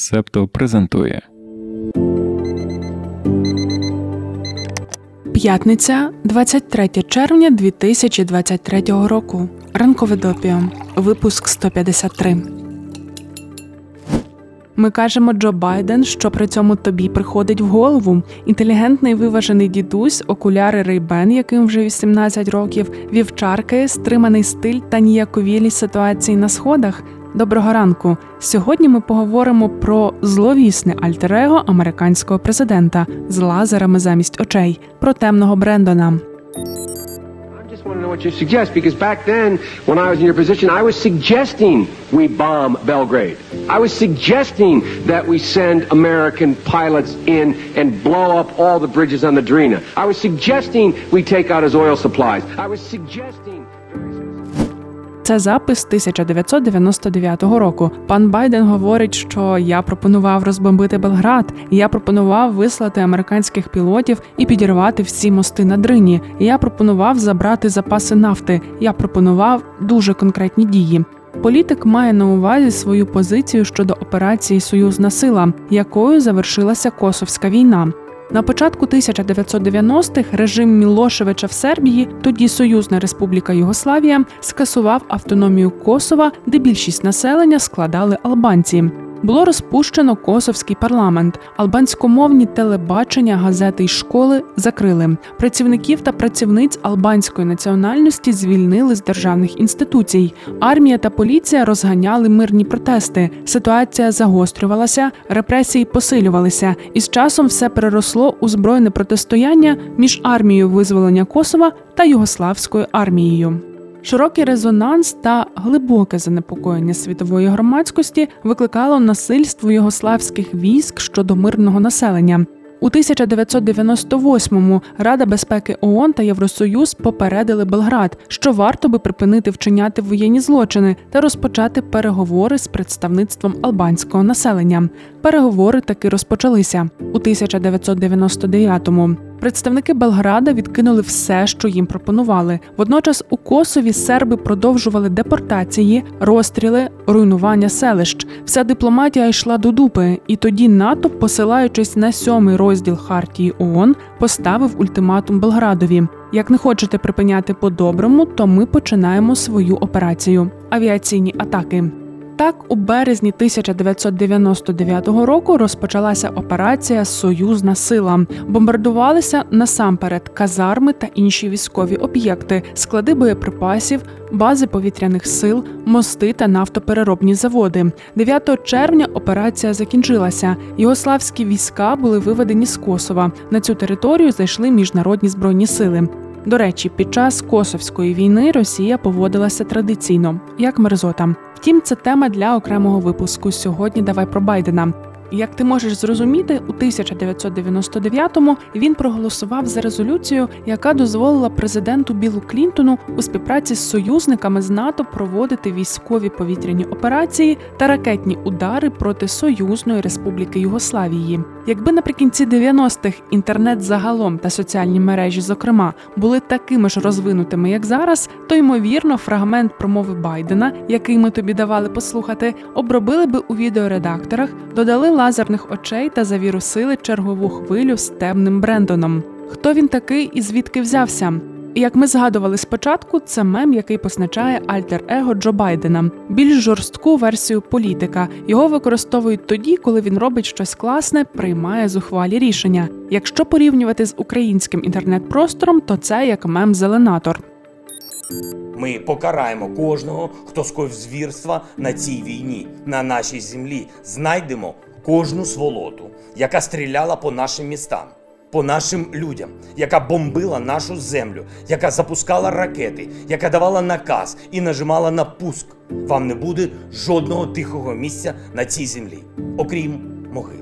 Септо презентує П'ятниця, 23 червня 2023 року. Ранкове допіо. Випуск 153. Ми кажемо Джо Байден, що при цьому тобі приходить в голову. Інтелігентний виважений дідусь, окуляри Рейбен, яким вже 18 років, вівчарки, стриманий стиль та ніяковілі ситуації на сходах. Доброго ранку. Сьогодні ми поговоримо про зловісне альтер-его американського президента з лазерами замість очей, про темного Брендона. Send American pilots in and blow up all the bridges on the Drina. I was suggesting we take out his oil supplies. I was suggesting. Це запис 1999 року. Пан Байден говорить, що я пропонував розбомбити Белград, я пропонував вислати американських пілотів і підірвати всі мости на дрині. Я пропонував забрати запаси нафти. Я пропонував дуже конкретні дії. Політик має на увазі свою позицію щодо операції Союзна сила, якою завершилася Косовська війна. На початку 1990-х режим Мілошевича в Сербії, тоді Союзна Республіка Югославія, скасував автономію Косова, де більшість населення складали албанці. Було розпущено косовський парламент, албанськомовні телебачення, газети й школи закрили. Працівників та працівниць албанської національності звільнили з державних інституцій. Армія та поліція розганяли мирні протести. Ситуація загострювалася, репресії посилювалися, і з часом все переросло у збройне протистояння між армією визволення Косова та югославською армією. Широкий резонанс та глибоке занепокоєння світової громадськості викликало насильство югославських військ щодо мирного населення. У 1998-му Рада безпеки ООН та Євросоюз попередили Белград, що варто би припинити вчиняти воєнні злочини та розпочати переговори з представництвом албанського населення. Переговори таки розпочалися у 1999-му. Представники Белграда відкинули все, що їм пропонували. Водночас у Косові серби продовжували депортації, розстріли, руйнування селищ. Вся дипломатія йшла до дупи, і тоді НАТО, посилаючись на сьомий розділ Хартії ООН, поставив ультиматум Белградові. Як не хочете припиняти по-доброму, то ми починаємо свою операцію авіаційні атаки. Так, у березні 1999 року розпочалася операція Союзна сила. Бомбардувалися насамперед казарми та інші військові об'єкти, склади боєприпасів, бази повітряних сил, мости та нафтопереробні заводи. 9 червня операція закінчилася. Югославські війська були виведені з Косова. На цю територію зайшли міжнародні збройні сили. До речі, під час Косовської війни Росія поводилася традиційно, як мерзота. Втім, це тема для окремого випуску. Сьогодні давай про Байдена. Як ти можеш зрозуміти, у 1999-му він проголосував за резолюцію, яка дозволила президенту Білу Клінтону у співпраці з союзниками з НАТО проводити військові повітряні операції та ракетні удари проти Союзної Республіки Югославії. Якби наприкінці 90-х інтернет загалом та соціальні мережі, зокрема, були такими ж розвинутими, як зараз, то ймовірно, фрагмент промови Байдена, який ми тобі давали послухати, обробили би у відеоредакторах, додали лазерних очей та завірусили чергову хвилю з темним Брендоном. Хто він такий і звідки взявся? Як ми згадували спочатку, це мем, який позначає альтер-его Джо Байдена, більш жорстку версію політика. Його використовують тоді, коли він робить щось класне, приймає зухвалі рішення. Якщо порівнювати з українським інтернет-простором, то це як мем-зеленатор. Ми покараємо кожного, хто скоїв звірства на цій війні, на нашій землі. Знайдемо кожну сволоту, яка стріляла по нашим містам, по нашим людям, яка бомбила нашу землю, яка запускала ракети, яка давала наказ і нажимала на пуск. Вам не буде жодного тихого місця на цій землі, окрім могили.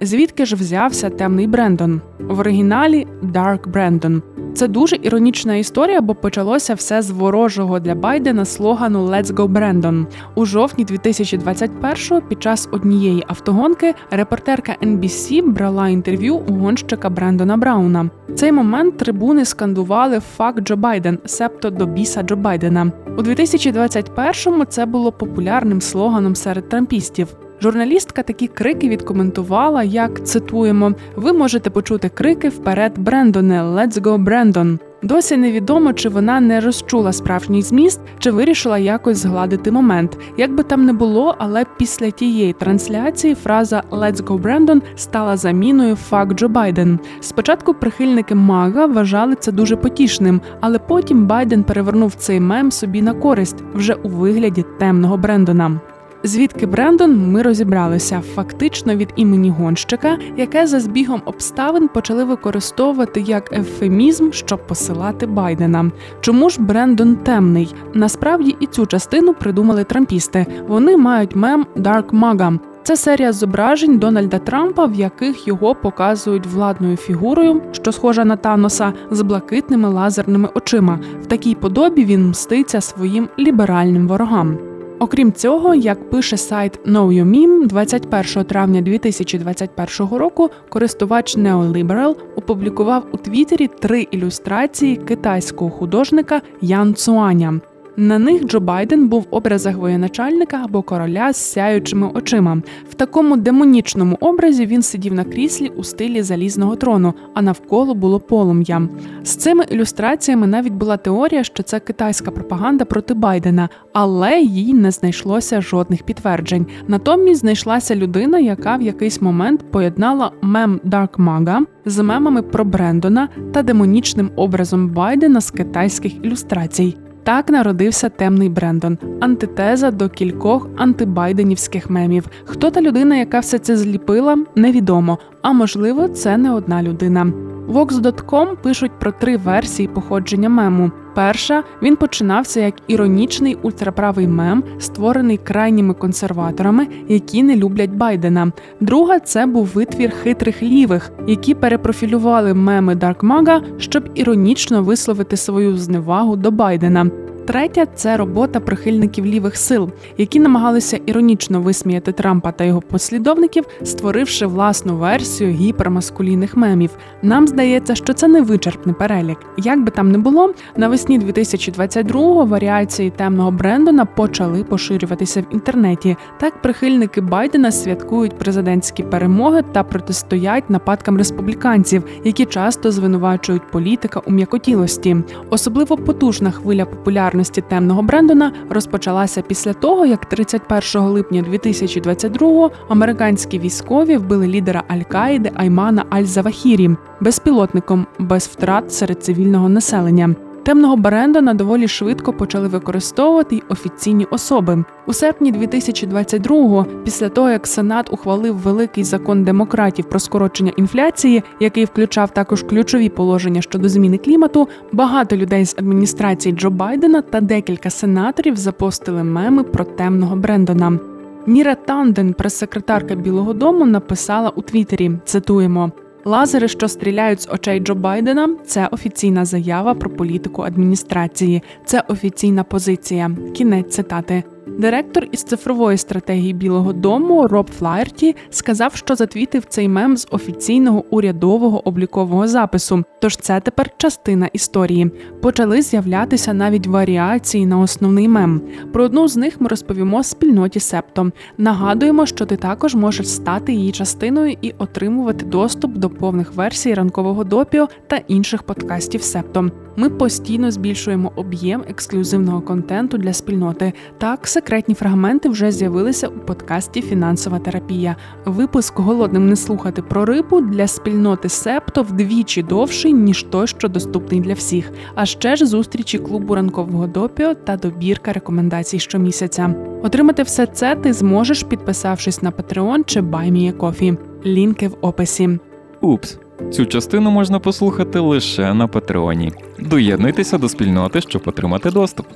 Звідки ж взявся темний Брендон? В оригіналі Dark Brandon. Це дуже іронічна історія, бо почалося все з ворожого для Байдена слогану «Let's go Brandon». У жовтні 2021-го під час однієї автогонки репортерка NBC брала інтерв'ю у гонщика Брендона Брауна. В цей момент трибуни скандували «Fuck Джо Байден», себто до біса Джо Байдена. У 2021-му це було популярним слоганом серед трампістів. Журналістка такі крики відкоментувала, як цитуємо: ви можете почути крики вперед, Брендоне, «Let's go, Брендон!». Досі невідомо, чи вона не розчула справжній зміст, чи вирішила якось згладити момент. Як би там не було, але після тієї трансляції фраза «Let's go, Brandon» стала заміною «Fuck Джо Байден. Спочатку прихильники Мага вважали це дуже потішним, але потім Байден перевернув цей мем собі на користь вже у вигляді темного Брендона. Звідки Брендон ми розібралися фактично від імені гонщика, яке за збігом обставин почали використовувати як ефемізм, щоб посилати Байдена. Чому ж Брендон темний? Насправді і цю частину придумали трампісти. Вони мають мем Dark MAGA. Це серія зображень Дональда Трампа, в яких його показують владною фігурою, що схожа на Таноса, з блакитними лазерними очима. В такій подобі він мститься своїм ліберальним ворогам. Окрім цього, як пише сайт KnowYourMeme, 21 травня 2021 року користувач Neoliberal опублікував у Твіттері три ілюстрації китайського художника Ян Цуаня. На них Джо Байден був в образах воєначальника або короля з сяючими очима. В такому демонічному образі він сидів на кріслі у стилі залізного трону, а навколо було полум'я. З цими ілюстраціями навіть була теорія, що це китайська пропаганда проти Байдена, але їй не знайшлося жодних підтверджень. Натомість знайшлася людина, яка в якийсь момент поєднала мем Dark Maga з мемами про Брендона та демонічним образом Байдена з китайських ілюстрацій. Так народився темний Брендон, антитеза до кількох антибайденівських мемів. Хто та людина, яка все це зліпила, невідомо. А можливо, це не одна людина. Vox.com пишуть про три версії походження мему. Перша він починався як іронічний ультраправий мем, створений крайніми консерваторами, які не люблять Байдена. Друга це був витвір хитрих лівих, які перепрофілювали меми Даркмага, щоб іронічно висловити свою зневагу до Байдена. Третя це робота прихильників лівих сил, які намагалися іронічно висміяти Трампа та його послідовників, створивши власну версію гіпермаскулінних мемів. Нам здається, що це не вичерпний перелік. Як би там не було, навесні 2022-го варіації темного Брендона почали поширюватися в інтернеті. Так прихильники Байдена святкують президентські перемоги та протистоять нападкам республіканців, які часто звинувачують політика у м'якотілості. Особливо потужна хвиля популярності популярності темного Брендона розпочалася після того, як 31 липня 2022-го американські військові вбили лідера Аль-Каїди Аймана Аль-Завахірі безпілотником без втрат серед цивільного населення. Темного Брендона доволі швидко почали використовувати й офіційні особи у серпні 2022-го, після того як Сенат ухвалив великий закон демократів про скорочення інфляції, який включав також ключові положення щодо зміни клімату. Багато людей з адміністрації Джо Байдена та декілька сенаторів запостили меми про темного Брендона. Міра Танден, прес-секретарка Білого Дому, написала у Твіттері, Цитуємо. Лазери, що стріляють з очей Джо Байдена, це офіційна заява про політику адміністрації, це офіційна позиція. Кінець цитати. Директор із цифрової стратегії Білого Дому Роб Флаєрті сказав, що затвітив цей мем з офіційного урядового облікового запису. Тож це тепер частина історії. Почали з'являтися навіть варіації на основний мем. Про одну з них ми розповімо спільноті Септо. Нагадуємо, що ти також можеш стати її частиною і отримувати доступ до повних версій ранкового допіо та інших подкастів Септо. Ми постійно збільшуємо об'єм ексклюзивного контенту для спільноти. Так, секретні фрагменти вже з'явилися у подкасті Фінансова терапія. Випуск голодним не слухати про рибу для спільноти Септо вдвічі довший ніж той, що доступний для всіх. А ще ж зустрічі клубу ранкового допіо та добірка рекомендацій щомісяця. Отримати все це ти зможеш, підписавшись на Patreon чи BuyMeACoffee. Лінки в описі. Упс. Цю частину можна послухати лише на Патреоні. Доєднуйтеся до спільноти, щоб отримати доступ.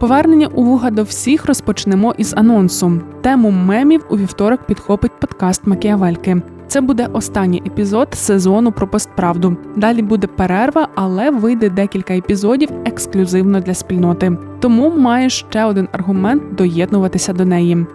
Повернення у вуга до всіх розпочнемо із анонсу. Тему мемів у вівторок підхопить подкаст Макіавельки. Це буде останній епізод сезону про постправду. Далі буде перерва, але вийде декілька епізодів ексклюзивно для спільноти. Тому маєш ще один аргумент доєднуватися до неї.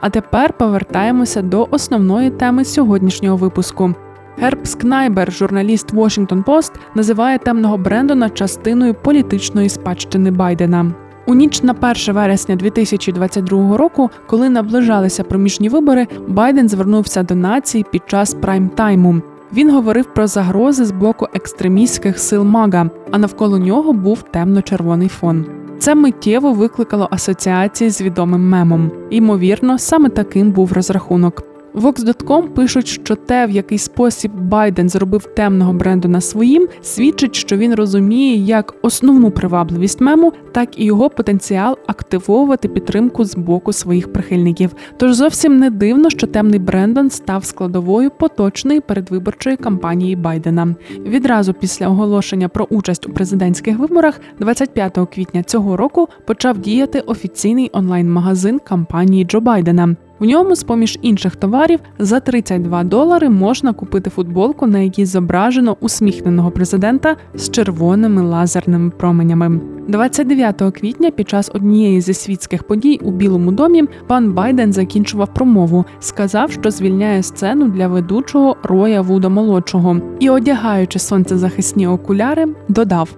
А тепер повертаємося до основної теми сьогоднішнього випуску. Герб Скнайбер, журналіст Washington Post, називає темного Брендона частиною політичної спадщини Байдена. У ніч на 1 вересня 2022 року, коли наближалися проміжні вибори, Байден звернувся до нації під час прайм-тайму. Він говорив про загрози з боку екстремістських сил МАГА, а навколо нього був темно-червоний фон. Це миттєво викликало асоціації з відомим мемом. Ймовірно, саме таким був розрахунок. Vox.com пишуть, що те, в який спосіб Байден зробив темного Брендона своїм, свідчить, що він розуміє як основну привабливість мему, так і його потенціал активовувати підтримку з боку своїх прихильників. Тож зовсім не дивно, що темний Брендон став складовою поточної передвиборчої кампанії Байдена. Відразу після оголошення про участь у президентських виборах, 25 квітня цього року, почав діяти офіційний онлайн-магазин кампанії Джо Байдена. В ньому, з поміж інших товарів, за 32 долари можна купити футболку, на якій зображено усміхненого президента з червоними лазерними променями. 29 квітня, під час однієї зі світських подій у Білому домі, пан Байден закінчував промову, сказав, що звільняє сцену для ведучого Роя Вуда молодшого і, одягаючи сонцезахисні окуляри, додав.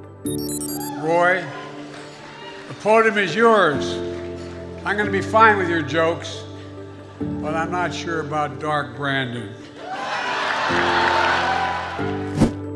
Roy, the podium is yours. I'm going be fine with your jokes, but I'm not sure about Dark Brandon.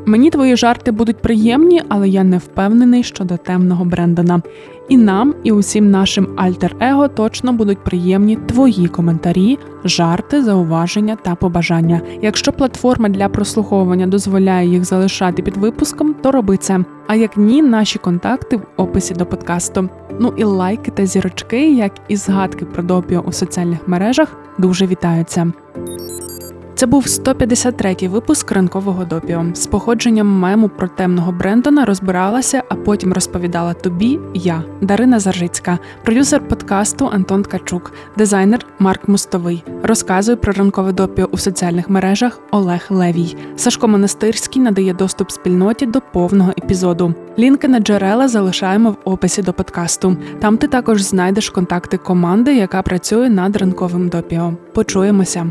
Мені твої жарти будуть приємні, але я не впевнений щодо темного Брендона. І нам, і усім нашим альтер-его точно будуть приємні твої коментарі, жарти, зауваження та побажання. Якщо платформа для прослуховування дозволяє їх залишати під випуском, то роби це. А як ні, наші контакти в описі до подкасту. Ну і лайки та зірочки, як і згадки про допіо у соціальних мережах, дуже вітаються. Це був 153-й випуск ранкового допіо. З походженням мему про темного Брендона розбиралася, а потім розповідала тобі я, Дарина Заржицька, продюсер подкасту Антон Ткачук, дизайнер Марк Мустовий. Розказує про ранкове допіо у соціальних мережах Олег Левій. Сашко Монастирський надає доступ спільноті до повного епізоду. Лінки на джерела залишаємо в описі до подкасту. Там ти також знайдеш контакти команди, яка працює над ранковим допіо. Почуємося.